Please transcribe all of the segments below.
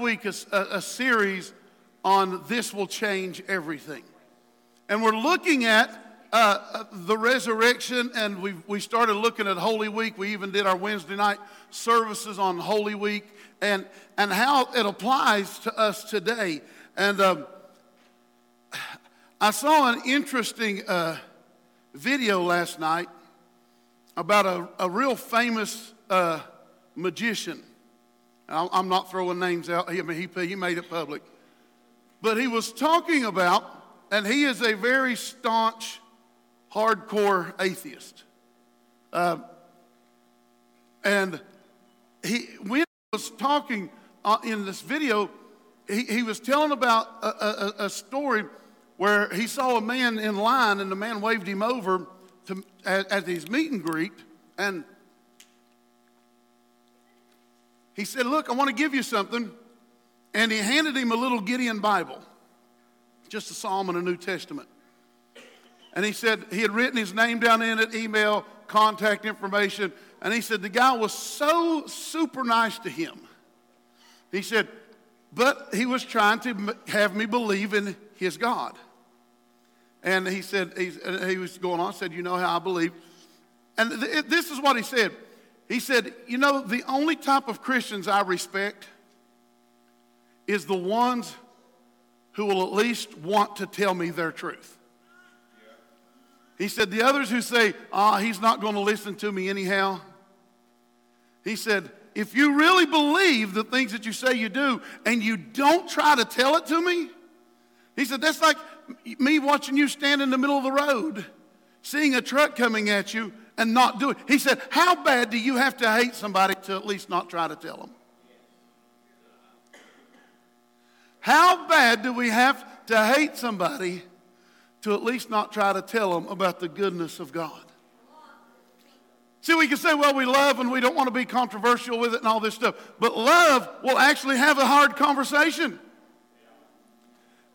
week a, a, series on This Will Change Everything. And we're looking at uh, uh, the resurrection, and we we started looking at Holy Week. We even did our Wednesday night services on Holy Week and, and how it applies to us today. And um, I saw an interesting uh, video last night about a, a real famous uh, magician. I'm not throwing names out. I mean, he, he made it public. But he was talking about, and he is a very staunch, hardcore atheist. Uh, and he, when he was talking uh, in this video, he, he was telling about a, a, a, story where he saw a man in line, and the man waved him over to, at, at his meet and greet. And he said, Look, I want to give you something. And he handed him a little Gideon Bible, just a psalm in the New Testament. And he said he had written his name down in it, email, contact information. And he said the guy was so super nice to him. He said, but he was trying to have me believe in his God. And he said, he was going on, said, You know how I believe. And this is what he said. He said, You know, the only type of Christians I respect is the ones who will at least want to tell me their truth. He said, The others who say, Ah, oh, he's not going to listen to me anyhow. He said, If you really believe the things that you say you do and you don't try to tell it to me, he said, That's like me watching you stand in the middle of the road, seeing a truck coming at you and not do it. He said, How bad do you have to hate somebody to at least not try to tell them? How bad do we have to hate somebody to at least not try to tell them about the goodness of God? See, we can say, well, we love and we don't want to be controversial with it and all this stuff. But love will actually have a hard conversation.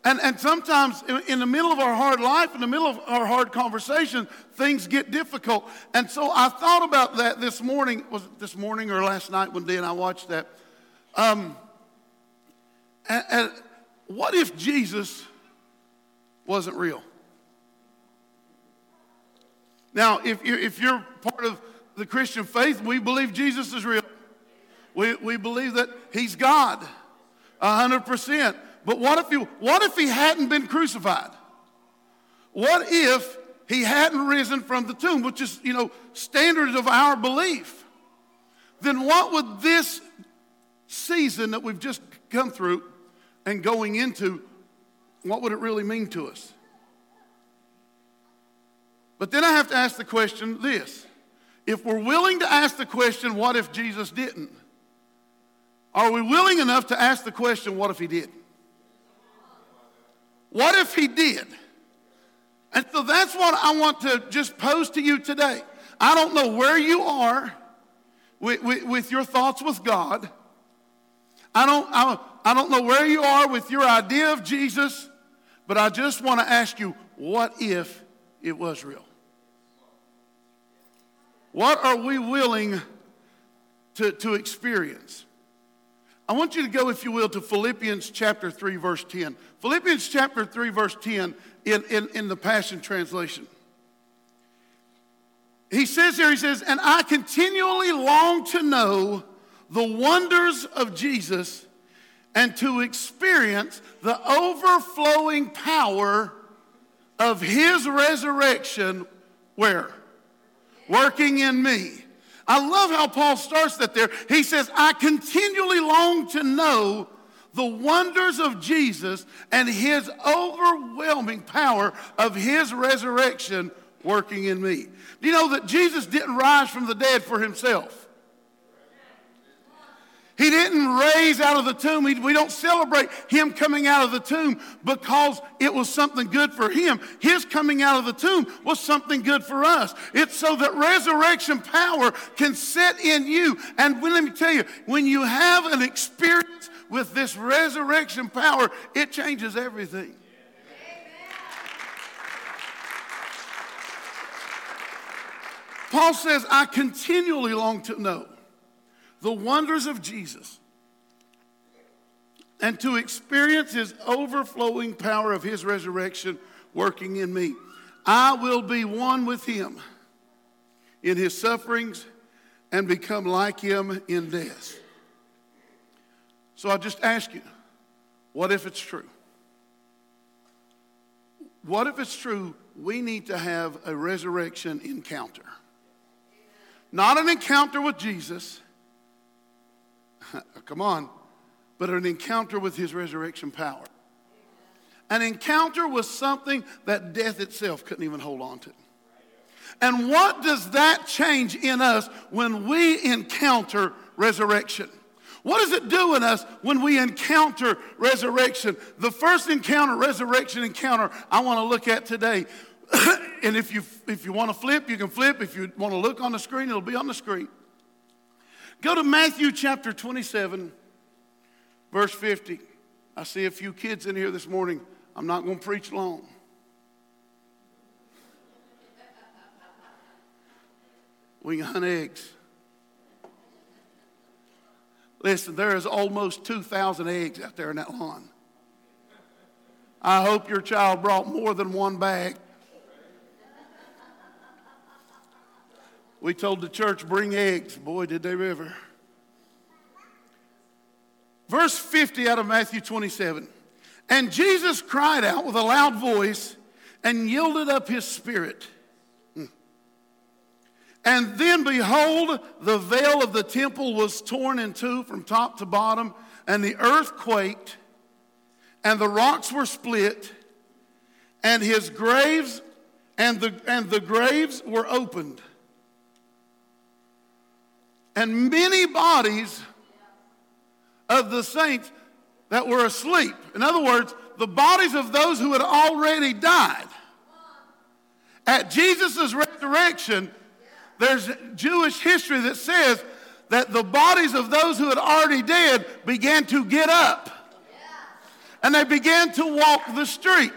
And, and sometimes in the middle of our hard life, in the middle of our hard conversation, things get difficult. And so I thought about that this morning. Was it this morning or last night when Dee and I watched that? Um, and, and what if Jesus wasn't real? Now, if you're, if you're part of the Christian faith, we believe Jesus is real. We, we believe that he's God, 100%. But what if, he, what if he hadn't been crucified? What if he hadn't risen from the tomb, which is, you know, standards of our belief? Then what would this season that we've just come through and going into, what would it really mean to us? But then I have to ask the question this. If we're willing to ask the question, what if Jesus didn't? Are we willing enough to ask the question, what if he did? What if he did? And so that's what I want to just pose to you today. I don't know where you are with, with, with your thoughts with God. I don't, I, I don't know where you are with your idea of Jesus, but I just want to ask you what if it was real? What are we willing to, to experience? I want you to go, if you will, to Philippians chapter 3, verse 10. Philippians chapter 3, verse 10 in, in, in the Passion Translation. He says here, he says, and I continually long to know the wonders of Jesus and to experience the overflowing power of his resurrection. Where? Working in me. I love how Paul starts that there. He says, I continually long to know the wonders of Jesus and his overwhelming power of his resurrection working in me. Do you know that Jesus didn't rise from the dead for himself? He didn't raise out of the tomb. we don't celebrate him coming out of the tomb because it was something good for him. His coming out of the tomb was something good for us. It's so that resurrection power can set in you. And let me tell you, when you have an experience with this resurrection power, it changes everything. Paul says, I continually long to know the wonders of Jesus and to experience his overflowing power of his resurrection working in me. I will be one with him in his sufferings and become like him in death. So I just ask you, what if it's true? What if it's true we need to have a resurrection encounter? Not an encounter with Jesus, come on, but an encounter with his resurrection power. An encounter with something that death itself couldn't even hold on to. And what does that change in us when we encounter resurrection? What does it do in us when we encounter resurrection? The first encounter, resurrection encounter, I want to look at today. and if you, if you want to flip, you can flip. If you want to look on the screen, it'll be on the screen. Go to Matthew chapter 27, verse 50. I see a few kids in here this morning. I'm not going to preach long. We can hunt eggs. Listen, there is almost 2,000 eggs out there in that lawn. I hope your child brought more than one bag. We told the church, bring eggs. Boy, did they ever. Verse 50 out of Matthew 27. And Jesus cried out with a loud voice and yielded up his spirit. And then behold, the veil of the temple was torn in two from top to bottom, and the earth quaked, and the rocks were split, and his graves and the, and the graves were opened. And many bodies of the saints that were asleep, in other words, the bodies of those who had already died, at Jesus' resurrection, there's Jewish history that says that the bodies of those who had already dead began to get up and they began to walk the street.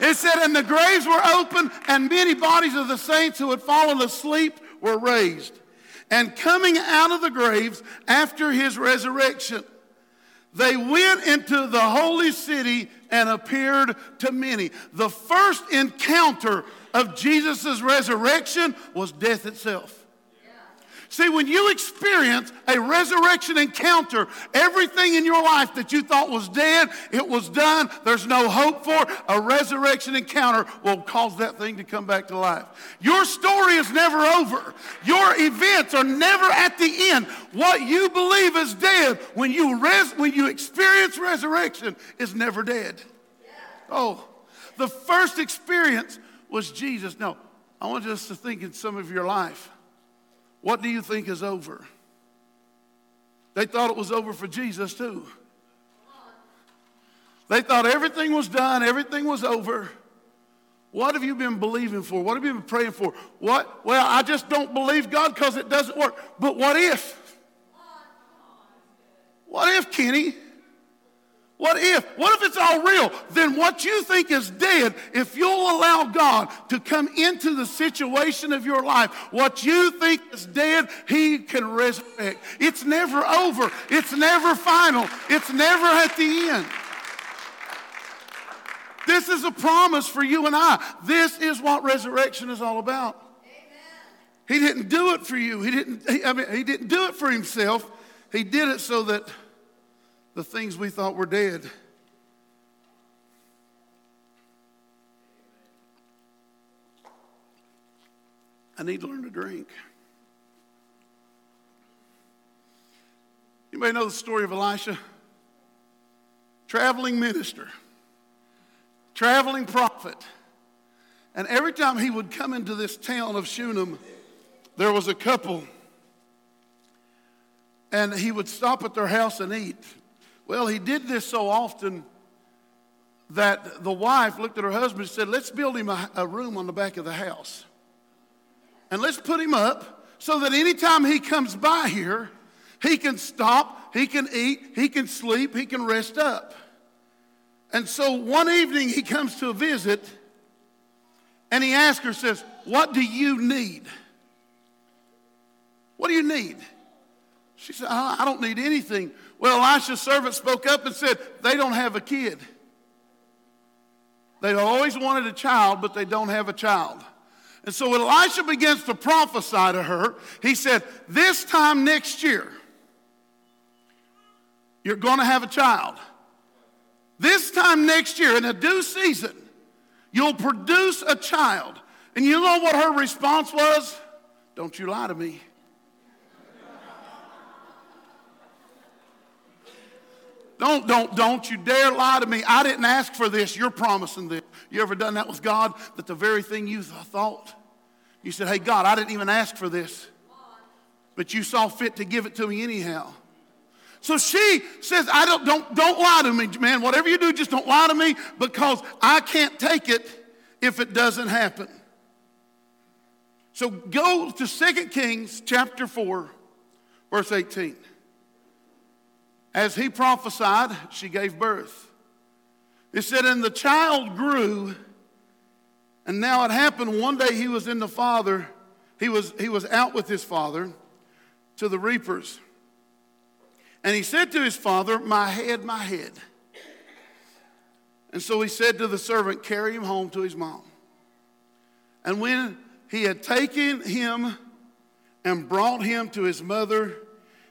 it said, and the graves were open, and many bodies of the saints who had fallen asleep were raised. And coming out of the graves after his resurrection, they went into the holy city and appeared to many. The first encounter of Jesus' resurrection was death itself. See, when you experience a resurrection encounter, everything in your life that you thought was dead, it was done, there's no hope for, a resurrection encounter will cause that thing to come back to life. Your story is never over. Your events are never at the end. What you believe is dead when you, res- when you experience resurrection is never dead. Oh, the first experience was Jesus. No, I want us to think in some of your life. What do you think is over? They thought it was over for Jesus too. They thought everything was done, everything was over. What have you been believing for? What have you been praying for? What? Well, I just don't believe God because it doesn't work. But what if? What if, Kenny? What if? What if it's all real? Then what you think is dead, if you'll allow God to come into the situation of your life, what you think is dead, He can resurrect. It's never over. It's never final. It's never at the end. This is a promise for you and I. This is what resurrection is all about. Amen. He didn't do it for you. He didn't, he, I mean, he didn't do it for himself. He did it so that the things we thought were dead. I need to learn to drink. You may know the story of Elisha? Traveling minister, traveling prophet. And every time he would come into this town of Shunem, there was a couple, and he would stop at their house and eat. Well, he did this so often that the wife looked at her husband and said, Let's build him a, a, room on the back of the house. And let's put him up so that anytime he comes by here, he can stop, he can eat, he can sleep, he can rest up. And so one evening he comes to a visit, And he asked her, says, What do you need? What do you need? She said, I don't need anything. Well, Elisha's servant spoke up and said, They don't have a kid. They always wanted a child, but they don't have a child. And so when Elisha begins to prophesy to her, he said, This time next year, you're going to have a child. This time next year, in a due season, you'll produce a child. And you know what her response was? Don't you lie to me. Don't, don't, don't you dare lie to me. I didn't ask for this. You're promising this. You ever done that with God? That the very thing you thought, you said, Hey, God, I didn't even ask for this. But you saw fit to give it to me anyhow. So she says, I don't, don't, don't lie to me, man. Whatever you do, just don't lie to me because I can't take it if it doesn't happen. So go to 2 Kings chapter 4, verse 18. As he prophesied, she gave birth. It said, and the child grew, and now it happened one day he was in the father, he was, he was out with his father to the reapers. And he said to his father, My head, my head. And so he said to the servant, Carry him home to his mom. And when he had taken him and brought him to his mother,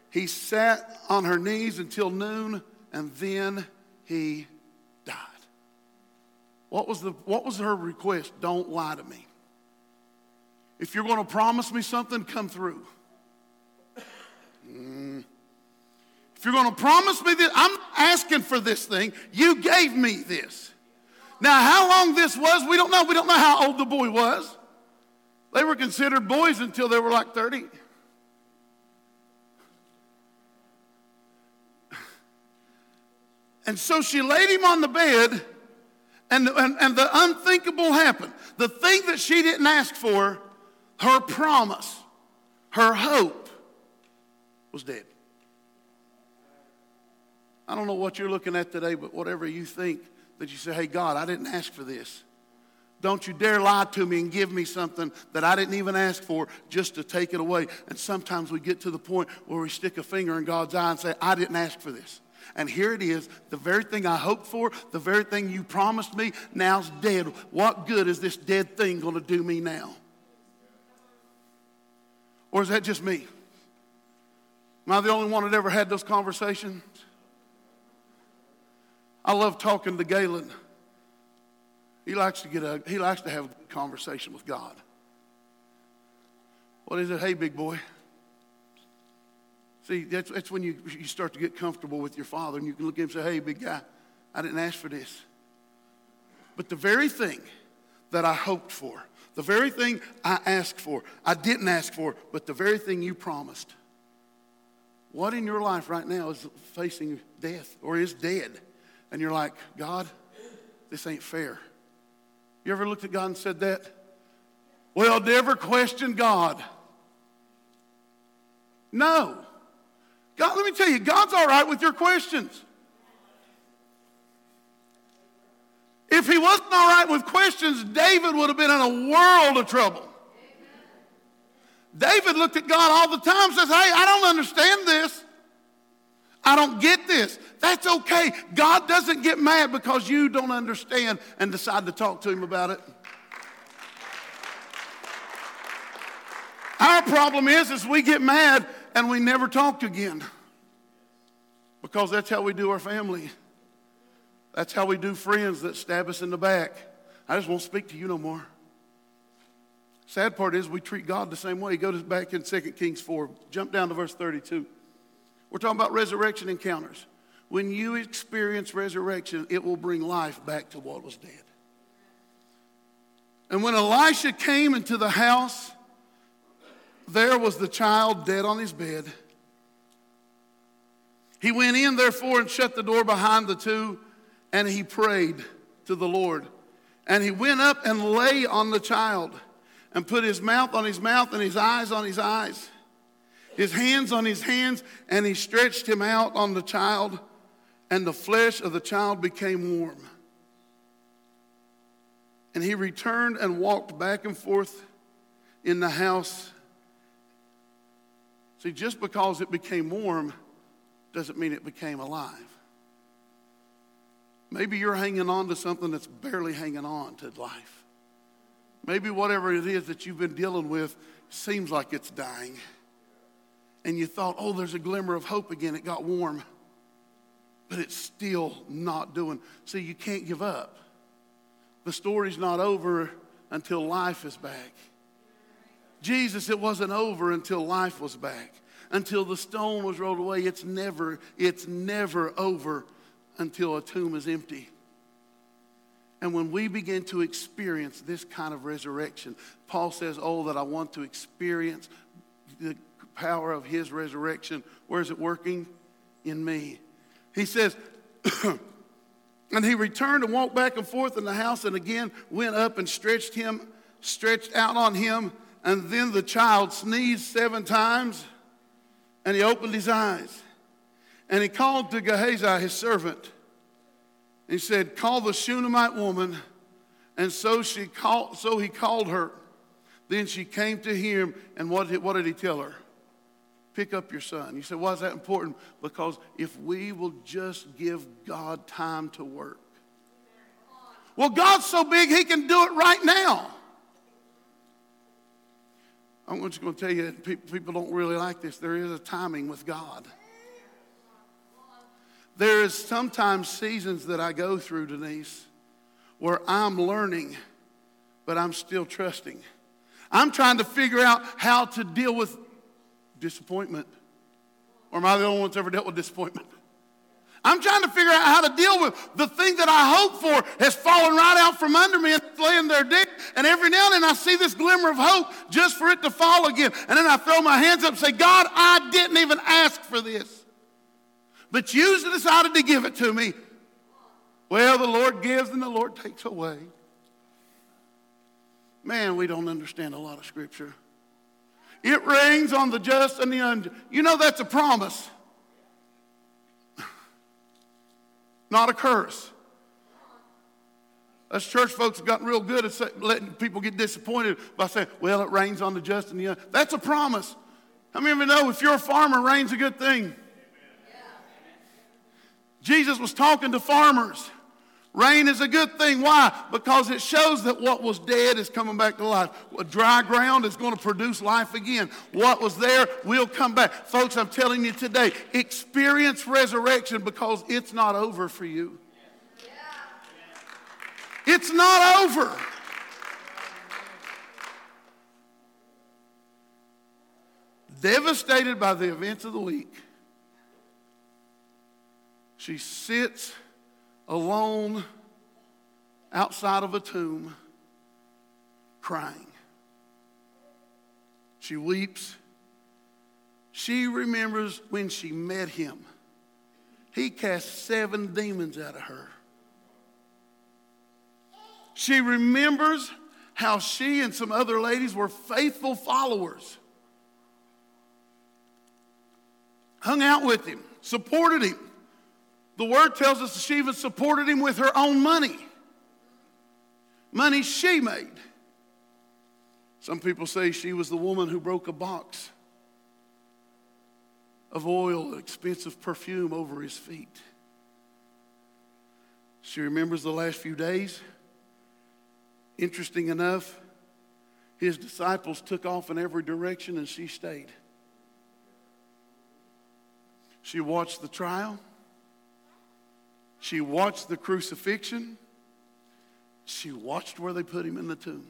he sat on her knees until noon, and then he died. What was, the, what was her request? Don't lie to me. If you're going to promise me something, come through. Mm. If you're going to promise me this, I'm asking for this thing. You gave me this. Now, how long this was, we don't know. We don't know how old the boy was. They were considered boys until they were like 30. And so she laid him on the bed, and, and, and the unthinkable happened. The thing that she didn't ask for, her promise, her hope, was dead. I don't know what you're looking at today, but whatever you think that you say, hey, God, I didn't ask for this. Don't you dare lie to me and give me something that I didn't even ask for just to take it away. And sometimes we get to the point where we stick a finger in God's eye and say, I didn't ask for this. And here it is, the very thing I hoped for, the very thing you promised me, now's dead. What good is this dead thing going to do me now? Or is that just me? Am I the only one that ever had those conversations? I love talking to Galen. He likes to get a he likes to have a conversation with God. What is it? Hey, big boy. See, that's, that's when you, you start to get comfortable with your father and you can look at him and say, hey, big guy, I didn't ask for this. But the very thing that I hoped for, the very thing I asked for, I didn't ask for, but the very thing you promised. What in your life right now is facing death or is dead? And you're like, God, this ain't fair. You ever looked at God and said that? Well, never question God. No. God, let me tell you, God's all right with your questions. If he wasn't all right with questions, David would have been in a world of trouble. David looked at God all the time and says, Hey, I don't understand this. I don't get this. That's okay. God doesn't get mad because you don't understand and decide to talk to him about it. Our problem is, is we get mad and we never talked again. Because that's how we do our family. That's how we do friends that stab us in the back. I just won't speak to you no more. Sad part is we treat God the same way. Go back in 2 Kings 4. Jump down to verse 32. We're talking about resurrection encounters. When you experience resurrection, it will bring life back to what was dead. And when Elisha came into the house, there was the child dead on his bed. He went in, therefore, and shut the door behind the two, and he prayed to the Lord. And he went up and lay on the child, and put his mouth on his mouth and his eyes on his eyes, his hands on his hands, and he stretched him out on the child, and the flesh of the child became warm. And he returned and walked back and forth in the house. See, just because it became warm doesn't mean it became alive. Maybe you're hanging on to something that's barely hanging on to life. Maybe whatever it is that you've been dealing with seems like it's dying. And you thought, oh, there's a glimmer of hope again. It got warm. But it's still not doing. See, you can't give up. The story's not over until life is back. Jesus, it wasn't over until life was back, until the stone was rolled away. It's never, it's never over until a tomb is empty. And when we begin to experience this kind of resurrection, Paul says, Oh, that I want to experience the power of his resurrection. Where is it working? In me. He says, And he returned and walked back and forth in the house and again went up and stretched him, stretched out on him. And then the child sneezed seven times and he opened his eyes. And he called to Gehazi, his servant. He said, Call the Shunammite woman. And so, she called, so he called her. Then she came to him, and what did, what did he tell her? Pick up your son. You said, why is that important? Because if we will just give God time to work. Well, God's so big, he can do it right now. I'm just going to tell you, people don't really like this. There is a timing with God. There is sometimes seasons that I go through, Denise, where I'm learning, but I'm still trusting. I'm trying to figure out how to deal with disappointment. Or am I the only one that's ever dealt with disappointment? I'm trying to figure out how to deal with the thing that I hope for has fallen right out from under me and laying there dead. And every now and then I see this glimmer of hope just for it to fall again. And then I throw my hands up and say, God, I didn't even ask for this but you decided to give it to me. Well, the Lord gives and the Lord takes away. Man, we don't understand a lot of scripture. It rains on the just and the unjust. You know that's a promise, not a curse. Us church folks have gotten real good at letting people get disappointed by saying, well, it rains on the just and the unjust. That's a promise. How many of you know if you're a farmer, rain's a good thing? Jesus was talking to farmers. Rain is a good thing. Why? Because it shows that what was dead is coming back to life. Dry ground is going to produce life again. What was there will come back. Folks, I'm telling you today, experience resurrection because it's not over for you. It's not over. Devastated by the events of the week she sits alone outside of a tomb crying. She weeps. She remembers when she met him. He cast seven demons out of her. She remembers how she and some other ladies were faithful followers. Hung out with him, supported him. The word tells us she even supported him with her own money. Money she made. Some people say she was the woman who broke a box of oil, expensive perfume over his feet. She remembers the last few days. Interesting enough, his disciples took off in every direction and she stayed. She watched the trial. She watched the crucifixion. She watched where they put him in the tomb.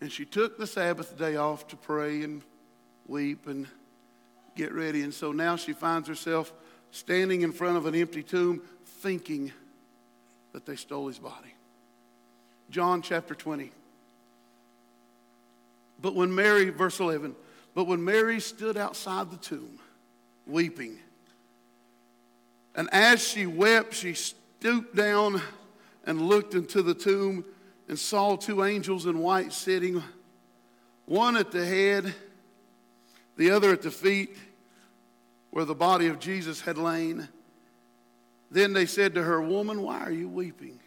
And she took the Sabbath day off to pray and weep and get ready. And so now she finds herself standing in front of an empty tomb thinking that they stole his body. John chapter 20. But when Mary, verse 11, but when Mary stood outside the tomb, weeping, and as she wept, she stooped down and looked into the tomb and saw two angels in white sitting, one at the head, the other at the feet, where the body of Jesus had lain. Then they said to her, Woman, why are you weeping?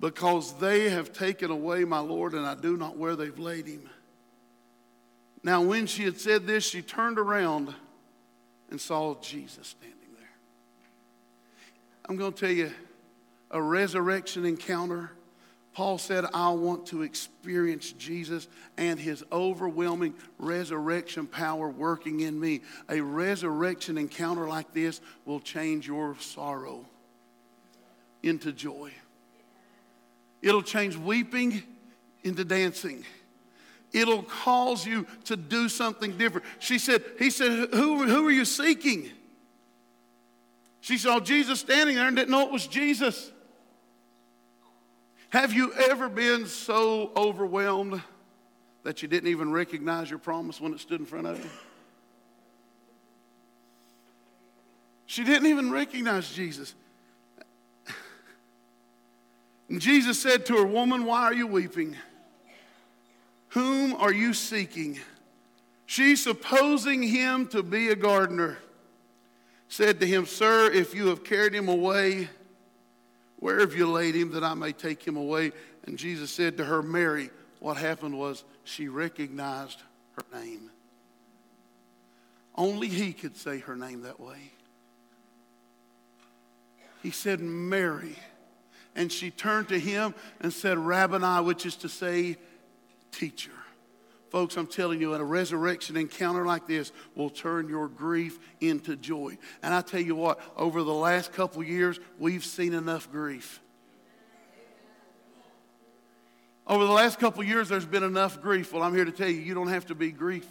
because they have taken away my Lord, and I do not where they've laid him. Now, when she had said this, she turned around and saw Jesus standing there. I'm going to tell you a resurrection encounter. Paul said, I want to experience Jesus and his overwhelming resurrection power working in me. A resurrection encounter like this will change your sorrow into joy. It'll change weeping into dancing. It'll cause you to do something different. She said, He said, Who, who are you seeking? She saw Jesus standing there and didn't know it was Jesus. Have you ever been so overwhelmed that you didn't even recognize your promise when it stood in front of you? She didn't even recognize Jesus. And Jesus said to her, Woman, why are you weeping? Whom are you seeking? She, supposing him to be a gardener, said to him, Sir, if you have carried him away, where have you laid him that I may take him away? And Jesus said to her, Mary, what happened was she recognized her name. Only he could say her name that way. He said, Mary and she turned to him and said, Rabboni, which is to say, teacher. Folks, I'm telling you, a resurrection encounter like this will turn your grief into joy. And I tell you what, over the last couple years, we've seen enough grief. Over the last couple years, there's been enough grief. Well, I'm here to tell you, you don't have to be grief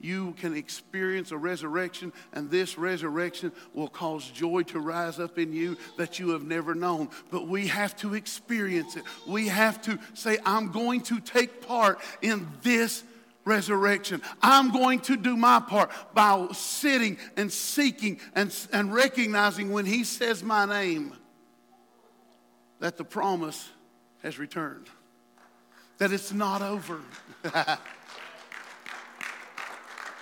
you can experience a resurrection, and this resurrection will cause joy to rise up in you that you have never known. But we have to experience it. We have to say, I'm going to take part in this resurrection. I'm going to do my part by sitting and seeking and, and recognizing when He says my name that the promise has returned, that it's not over.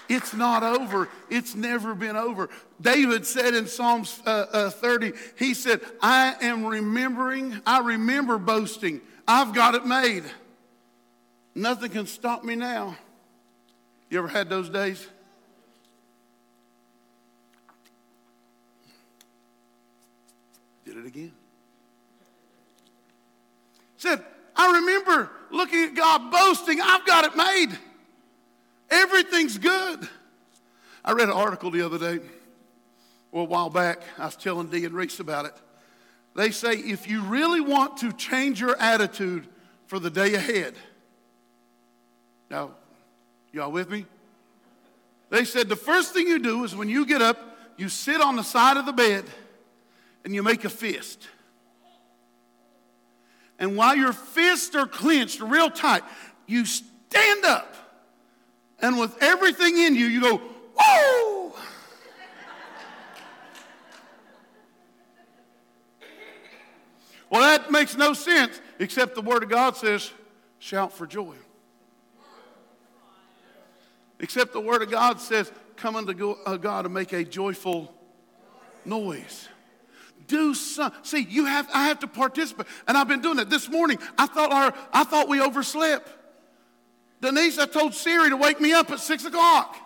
It's not over. It's never been over. David said in Psalms uh, uh, 30, he said, I am remembering, I remember boasting. I've got it made. Nothing can stop me now. You ever had those days? Did it again. Said, I remember looking at God boasting, I've got it made. Everything's good. I read an article the other day, or a while back. I was telling Dee and Reese about it. They say if you really want to change your attitude for the day ahead, now, y'all with me? They said the first thing you do is when you get up, you sit on the side of the bed and you make a fist. And while your fists are clenched real tight, you stand up and with everything in you, you go, whoa! well, that makes no sense, except the Word of God says, shout for joy. Except the Word of God says, come unto uh, God and make a joyful noise. Do some. See, you have. I have to participate, and I've been doing it this morning. I thought our. I thought we overslept. Denise, I told Siri to wake me up at 6 o'clock.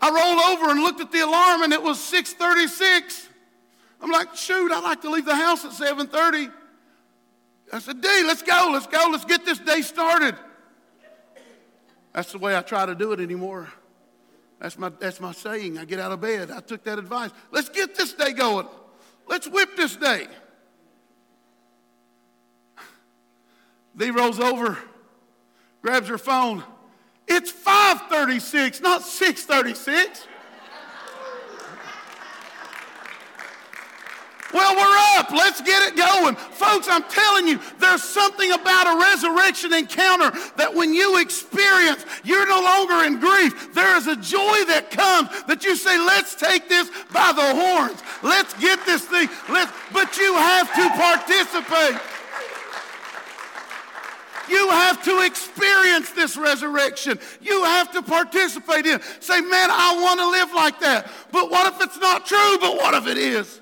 I rolled over and looked at the alarm and it was 6.36. I'm like, shoot, I'd like to leave the house at 7.30. I said, D, let's go, let's go, let's get this day started. That's the way I try to do it anymore. That's my, that's my saying. I get out of bed. I took that advice. Let's get this day going. Let's whip this day. D rolls over grabs her phone. It's 536, not 636. Well, we're up. Let's get it going. Folks, I'm telling you, there's something about a resurrection encounter that when you experience, you're no longer in grief. There is a joy that comes that you say, let's take this by the horns. Let's get this thing. Let's, but you have to participate. You have to experience this resurrection. You have to participate in it. Say, man, I want to live like that. But what if it's not true? But what if it is?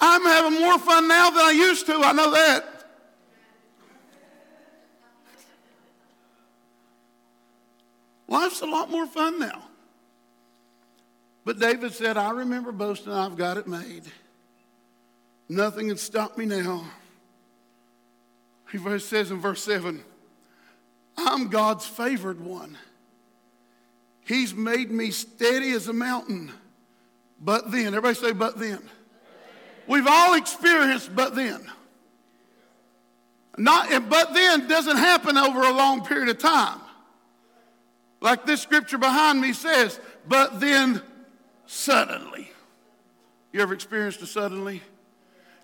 I'm having more fun now than I used to. I know that. Life's a lot more fun now. But David said, I remember boasting, I've got it made. Nothing can stop me now. He says in verse 7 I'm God's favored one. He's made me steady as a mountain. But then, everybody say, but then. We've all experienced but then. Not, but then doesn't happen over a long period of time. Like this scripture behind me says, but then suddenly. You ever experienced a suddenly?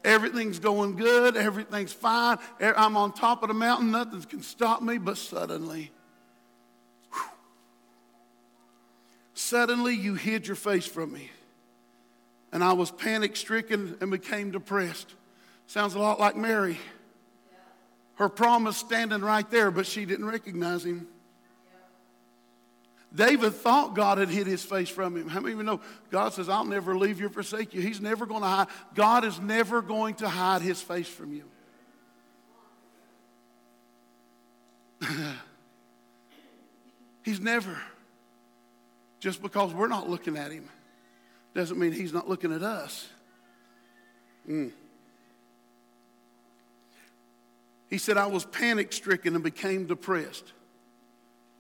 Everything's going good, everything's fine. I'm on top of the mountain, nothing can stop me, but suddenly. Suddenly you hid your face from me and I was panic stricken and became depressed. Sounds a lot like Mary. Her promise standing right there, but she didn't recognize him. David thought God had hid his face from him. How many of you know God says, I'll never leave you or forsake you? He's never going to hide. God is never going to hide his face from you. He's never. Just because we're not looking at him doesn't mean he's not looking at us. Mm. He said, I was panic stricken and became depressed.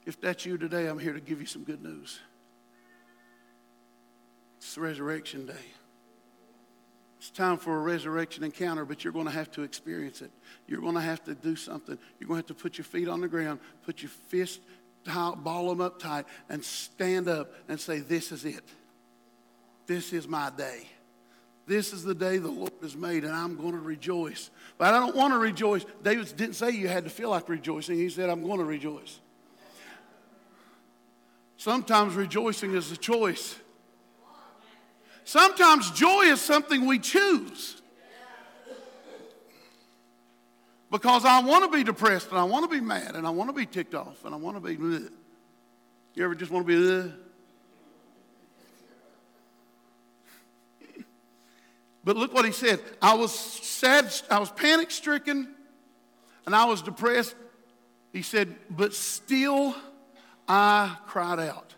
If that's you today, I'm here to give you some good news. It's resurrection day. It's time for a resurrection encounter, but you're going to have to experience it. You're going to have to do something. You're going to have to put your feet on the ground, put your fist, ball them up tight, and stand up and say, This is it. This is my day. This is the day the Lord has made, and I'm going to rejoice. But I don't want to rejoice. David didn't say you had to feel like rejoicing. He said, I'm going to rejoice. Sometimes rejoicing is a choice. Sometimes joy is something we choose. Because I want to be depressed and I want to be mad and I want to be ticked off and I want to be. Bleh. You ever just want to be. Bleh? But look what he said. I was sad, I was panic stricken, and I was depressed. He said, but still I cried out.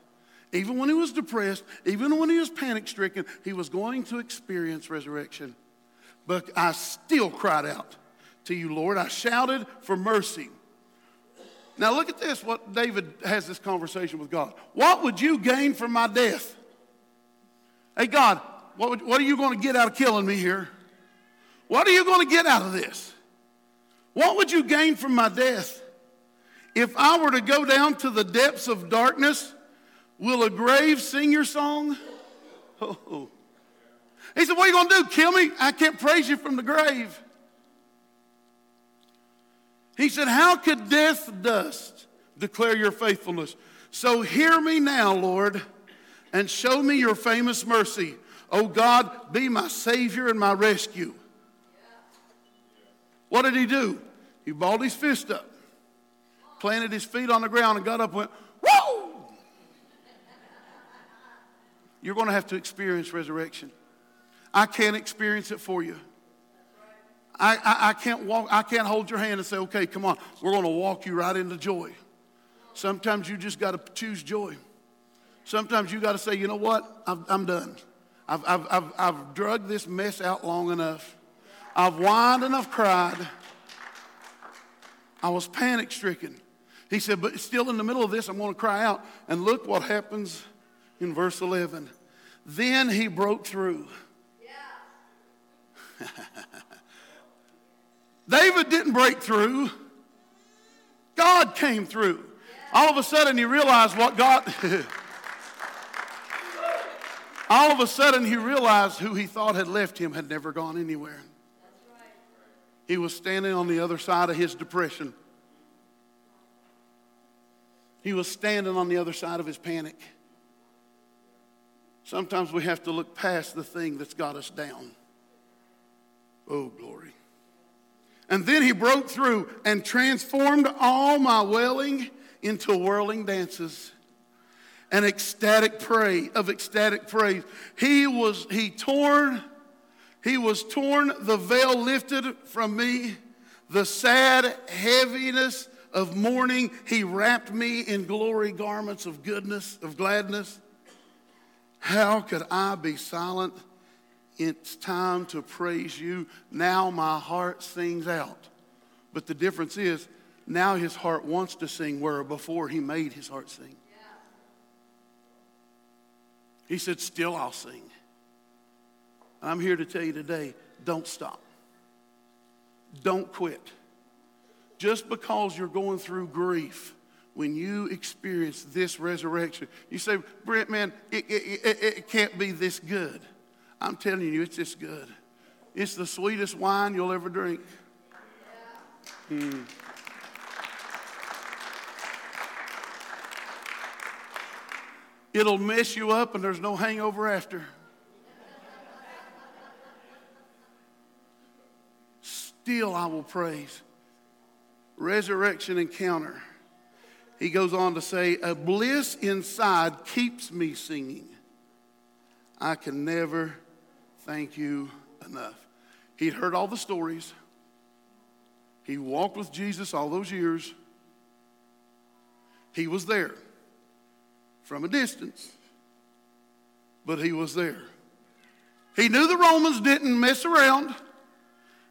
Even when he was depressed, even when he was panic stricken, he was going to experience resurrection. But I still cried out to you, Lord. I shouted for mercy. Now look at this, what David has this conversation with God. What would you gain from my death? Hey, God, what, would, what are you going to get out of killing me here? What are you going to get out of this? What would you gain from my death? If I were to go down to the depths of darkness, will a grave sing your song? Oh. He said, What are you going to do? Kill me? I can't praise you from the grave. He said, How could death dust declare your faithfulness? So hear me now, Lord, and show me your famous mercy. Oh God, be my Savior and my rescue. What did he do? He balled his fist up, planted his feet on the ground, and got up and went, Whoa! You're going to have to experience resurrection. I can't experience it for you. I, I, I, can't walk, I can't hold your hand and say, okay, come on, we're going to walk you right into joy. Sometimes you just got to choose joy. Sometimes you got to say, you know what, I'm, I'm done. I've, I've, I've, I've drug this mess out long enough. I've whined and I've cried. I was panic stricken. He said, but still in the middle of this, I'm going to cry out. And look what happens in verse 11. Then he broke through. Yeah. David didn't break through, God came through. All of a sudden, he realized what God. All of a sudden, he realized who he thought had left him had never gone anywhere. Right. He was standing on the other side of his depression. He was standing on the other side of his panic. Sometimes we have to look past the thing that's got us down. Oh, glory. And then he broke through and transformed all my wailing into whirling dances an ecstatic praise of ecstatic praise. He was he torn He was torn, the veil lifted from me, the sad heaviness of mourning. He wrapped me in glory garments of goodness, of gladness. How could I be silent? It's time to praise you. Now my heart sings out. But the difference is, now his heart wants to sing where before he made his heart sing. He said, Still I'll sing. I'm here to tell you today don't stop. Don't quit. Just because you're going through grief, when you experience this resurrection, you say, Brent, man, it, it, it, it can't be this good. I'm telling you, it's this good. It's the sweetest wine you'll ever drink. Mm. It'll mess you up, and there's no hangover after. Still, I will praise. Resurrection encounter. He goes on to say, A bliss inside keeps me singing. I can never thank you enough. He'd heard all the stories. He walked with Jesus all those years. He was there from a distance, but he was there. He knew the Romans didn't mess around,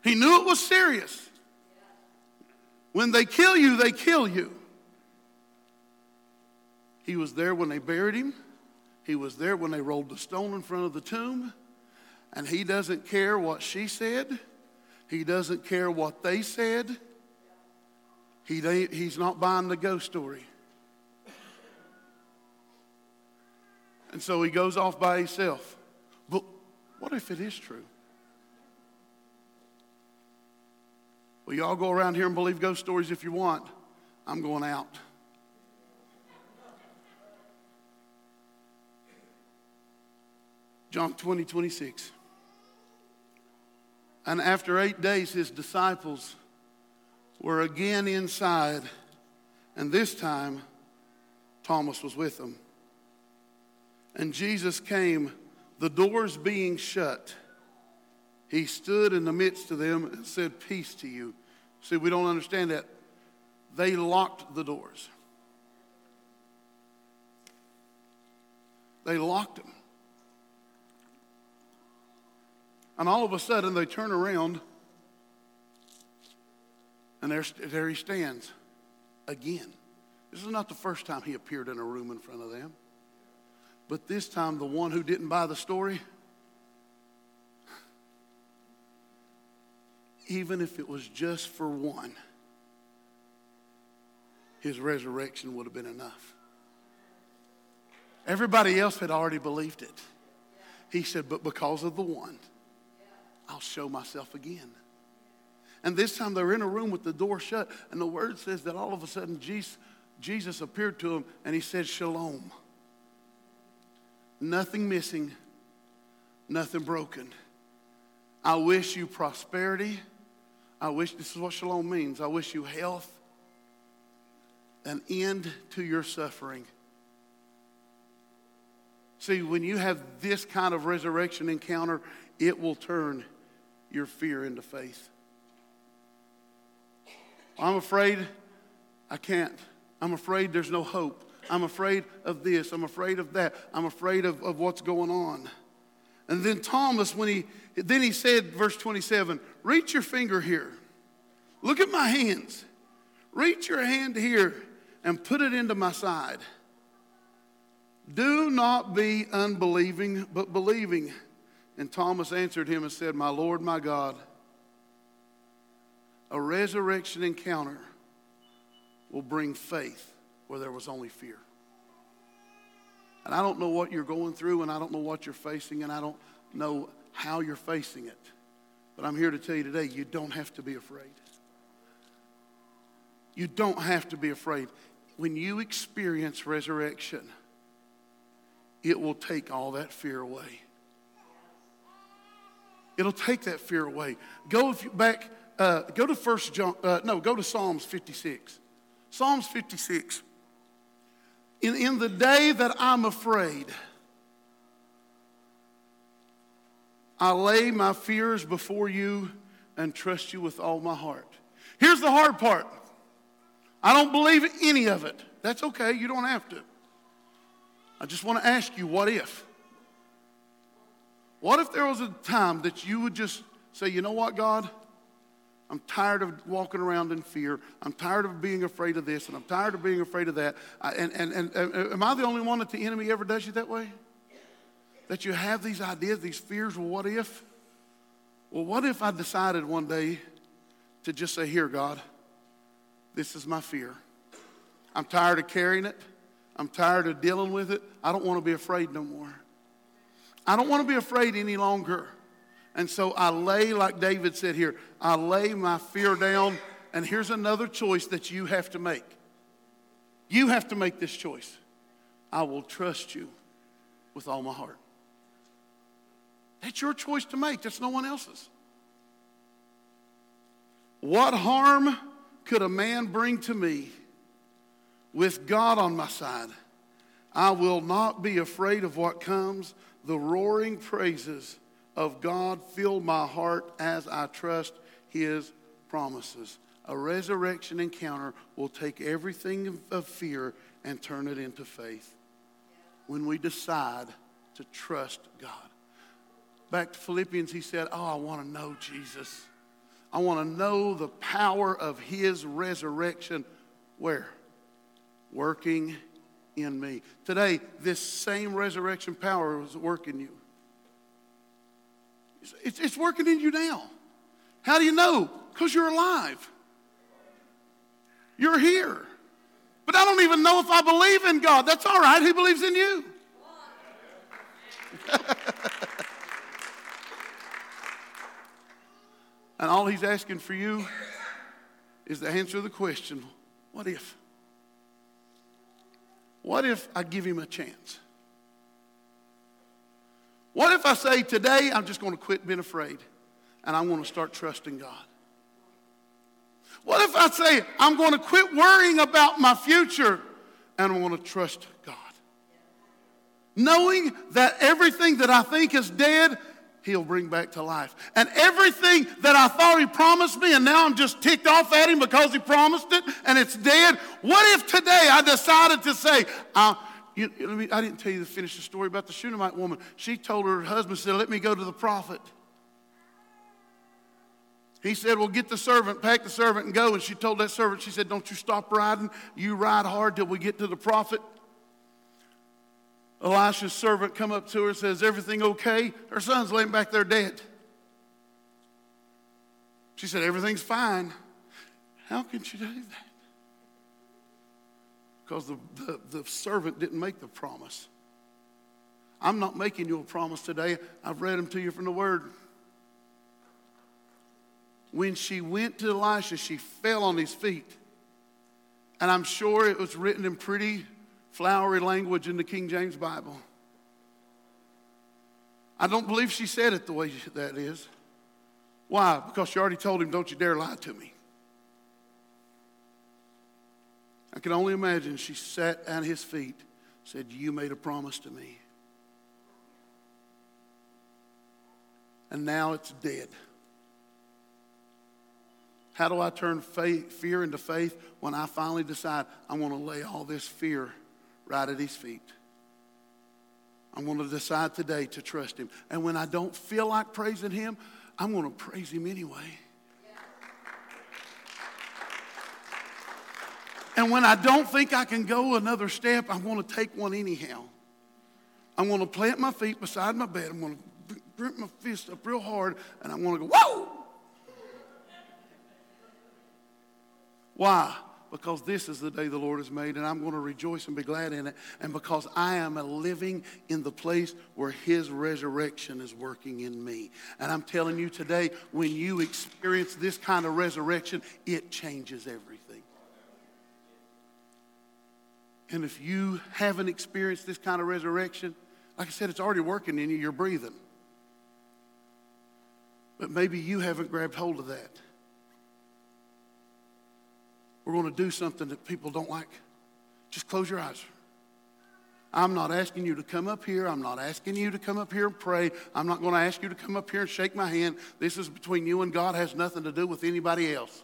he knew it was serious. When they kill you, they kill you. He was there when they buried him. He was there when they rolled the stone in front of the tomb. And he doesn't care what she said. He doesn't care what they said. He, he's not buying the ghost story. And so he goes off by himself. But what if it is true? Well, y'all go around here and believe ghost stories if you want. I'm going out. John 20, 26. And after eight days, his disciples were again inside, and this time Thomas was with them. And Jesus came, the doors being shut. He stood in the midst of them and said, Peace to you. See, we don't understand that. They locked the doors. They locked them. And all of a sudden, they turn around, and there, there he stands again. This is not the first time he appeared in a room in front of them. But this time, the one who didn't buy the story, even if it was just for one, his resurrection would have been enough. Everybody else had already believed it. He said, But because of the one, I'll show myself again. And this time they're in a room with the door shut, and the word says that all of a sudden Jesus, appeared to him and he said, Shalom. Nothing missing, nothing broken. I wish you prosperity. I wish, this is what shalom means. I wish you health, an end to your suffering. See, when you have this kind of resurrection encounter, it will turn your fear into faith. I'm afraid I can't. I'm afraid there's no hope. I'm afraid of this. I'm afraid of that. I'm afraid of, of what's going on. And then Thomas, when he then he said, verse 27, reach your finger here. Look at my hands. Reach your hand here and put it into my side. Do not be unbelieving, but believing. And Thomas answered him and said, My Lord, my God, a resurrection encounter will bring faith where there was only fear. And I don't know what you're going through, and I don't know what you're facing, and I don't know how you're facing it. But I'm here to tell you today you don't have to be afraid. You don't have to be afraid. When you experience resurrection, it will take all that fear away. It'll take that fear away. Go back, uh, go to First John, uh, no, go to Psalms 56. Psalms 56. In, in the day that I'm afraid, I lay my fears before you and trust you with all my heart. Here's the hard part I don't believe any of it. That's okay, you don't have to. I just want to ask you what if? What if there was a time that you would just say, you know what, God? I'm tired of walking around in fear. I'm tired of being afraid of this, and I'm tired of being afraid of that. I, and, and, and, and am I the only one that the enemy ever does you that way? That you have these ideas, these fears, well, what if? Well, what if I decided one day to just say, Here, God, this is my fear. I'm tired of carrying it. I'm tired of dealing with it. I don't want to be afraid no more. I don't want to be afraid any longer. And so I lay, like David said here, I lay my fear down. And here's another choice that you have to make. You have to make this choice. I will trust you with all my heart. That's your choice to make, that's no one else's. What harm could a man bring to me with God on my side? I will not be afraid of what comes. The roaring praises of God fill my heart as I trust His promises. A resurrection encounter will take everything of fear and turn it into faith when we decide to trust God. Back to Philippians, he said, Oh, I want to know Jesus. I want to know the power of his resurrection. Where? Working in me. Today, this same resurrection power is working you. It's, it's working in you now. How do you know? Because you're alive. You're here. But I don't even know if I believe in God. That's all right. He believes in you. and all he's asking for you is to answer to the question what if? What if I give him a chance? What if I say, today I'm just going to quit being afraid and I'm going to start trusting God? What if I say, I'm going to quit worrying about my future and I want to trust God? Knowing that everything that I think is dead, He'll bring back to life. And everything that I thought He promised me, and now I'm just ticked off at Him because He promised it and it's dead. What if today I decided to say, uh, you, I didn't tell you to finish the story about the Shunammite woman. She told her husband, said, Let me go to the prophet. He said, Well, get the servant, pack the servant, and go. And she told that servant, She said, Don't you stop riding. You ride hard till we get to the prophet. Elisha's servant come up to her and says, Everything okay? Her son's laying back there dead. She said, Everything's fine. How can she do that? because the, the, the servant didn't make the promise. I'm not making you a promise today. I've read them to you from the Word. When she went to Elisha, she fell on his feet. And I'm sure it was written in pretty flowery language in the King James Bible. I don't believe she said it the way that is. Why? Because she already told him, Don't you dare lie to me. I can only imagine she sat at his feet, said, You made a promise to me. And now it's dead. How do I turn faith, fear into faith when I finally decide I want to lay all this fear right at his feet? I'm going to decide today to trust him. And when I don't feel like praising him, I'm going to praise him anyway. And when I don't think I can go another step, I'm going to take one anyhow. I'm going to plant my feet beside my bed. I'm going to grip my fist up real hard, and I'm going to go, whoa! Why? Because this is the day the Lord has made, and I'm going to rejoice and be glad in it. And because I am living in the place where His resurrection is working in me. And I'm telling you today, when you experience this kind of resurrection, it changes everything. And if you haven't experienced this kind of resurrection, like I said, it's already working in you, you're breathing. But maybe you haven't grabbed hold of that. We're going to do something that people don't like. Just close your eyes. I'm not asking you to come up here. I'm not asking you to come up here and pray. I'm not going to ask you to come up here and shake my hand. This is between you and God, has nothing to do with anybody else.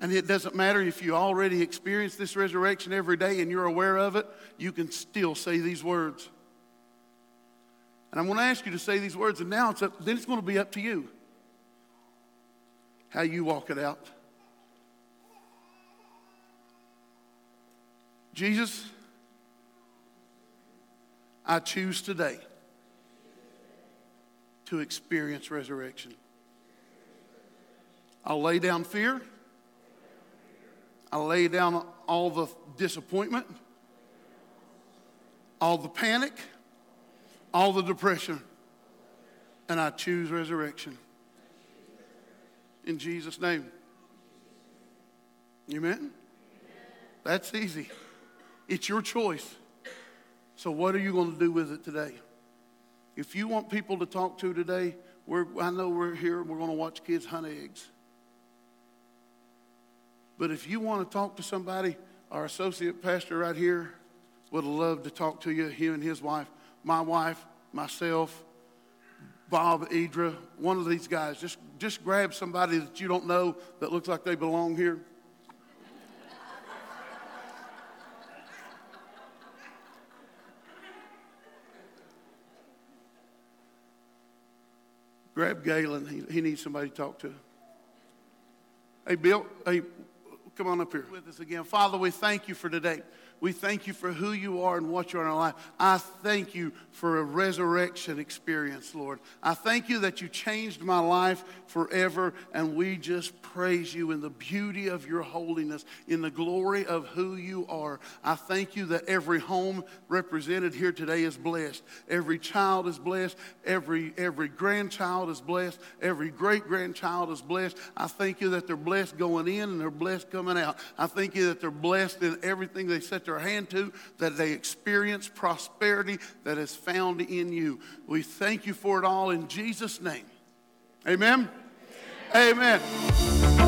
And it doesn't matter if you already experience this resurrection every day and you're aware of it, you can still say these words. And I'm going to ask you to say these words, and now it's up, then it's going to be up to you how you walk it out. Jesus, I choose today to experience resurrection. I'll lay down fear. I'll lay down all the disappointment, all the panic, all the depression, and I choose resurrection. In Jesus' name. Amen? That's easy. It's your choice. So, what are you going to do with it today? If you want people to talk to today, I know we're here, we're going to watch kids hunt eggs. But if you want to talk to somebody, our associate pastor right here would love to talk to you, him and his wife, my wife, myself, Bob, Idra, one of these guys. Just, just grab somebody that you don't know that looks like they belong here. grab Galen. He, he needs somebody to talk to. Hey, Bill, hey, come on up here with us again. Father, we thank you for today. We thank you for who you are and what you are in our life. I thank you for a resurrection experience, Lord. I thank you that you changed my life forever, and we just praise you in the beauty of your holiness, in the glory of who you are. I thank you that every home represented here today is blessed. Every child is blessed. Every, every grandchild is blessed. Every great grandchild is blessed. I thank you that they're blessed going in and they're blessed coming out. I thank you that they're blessed in everything they set their hand to, that they experience prosperity that is found in you. We thank you for it all in Jesus' name. Amen. Amen. Amen.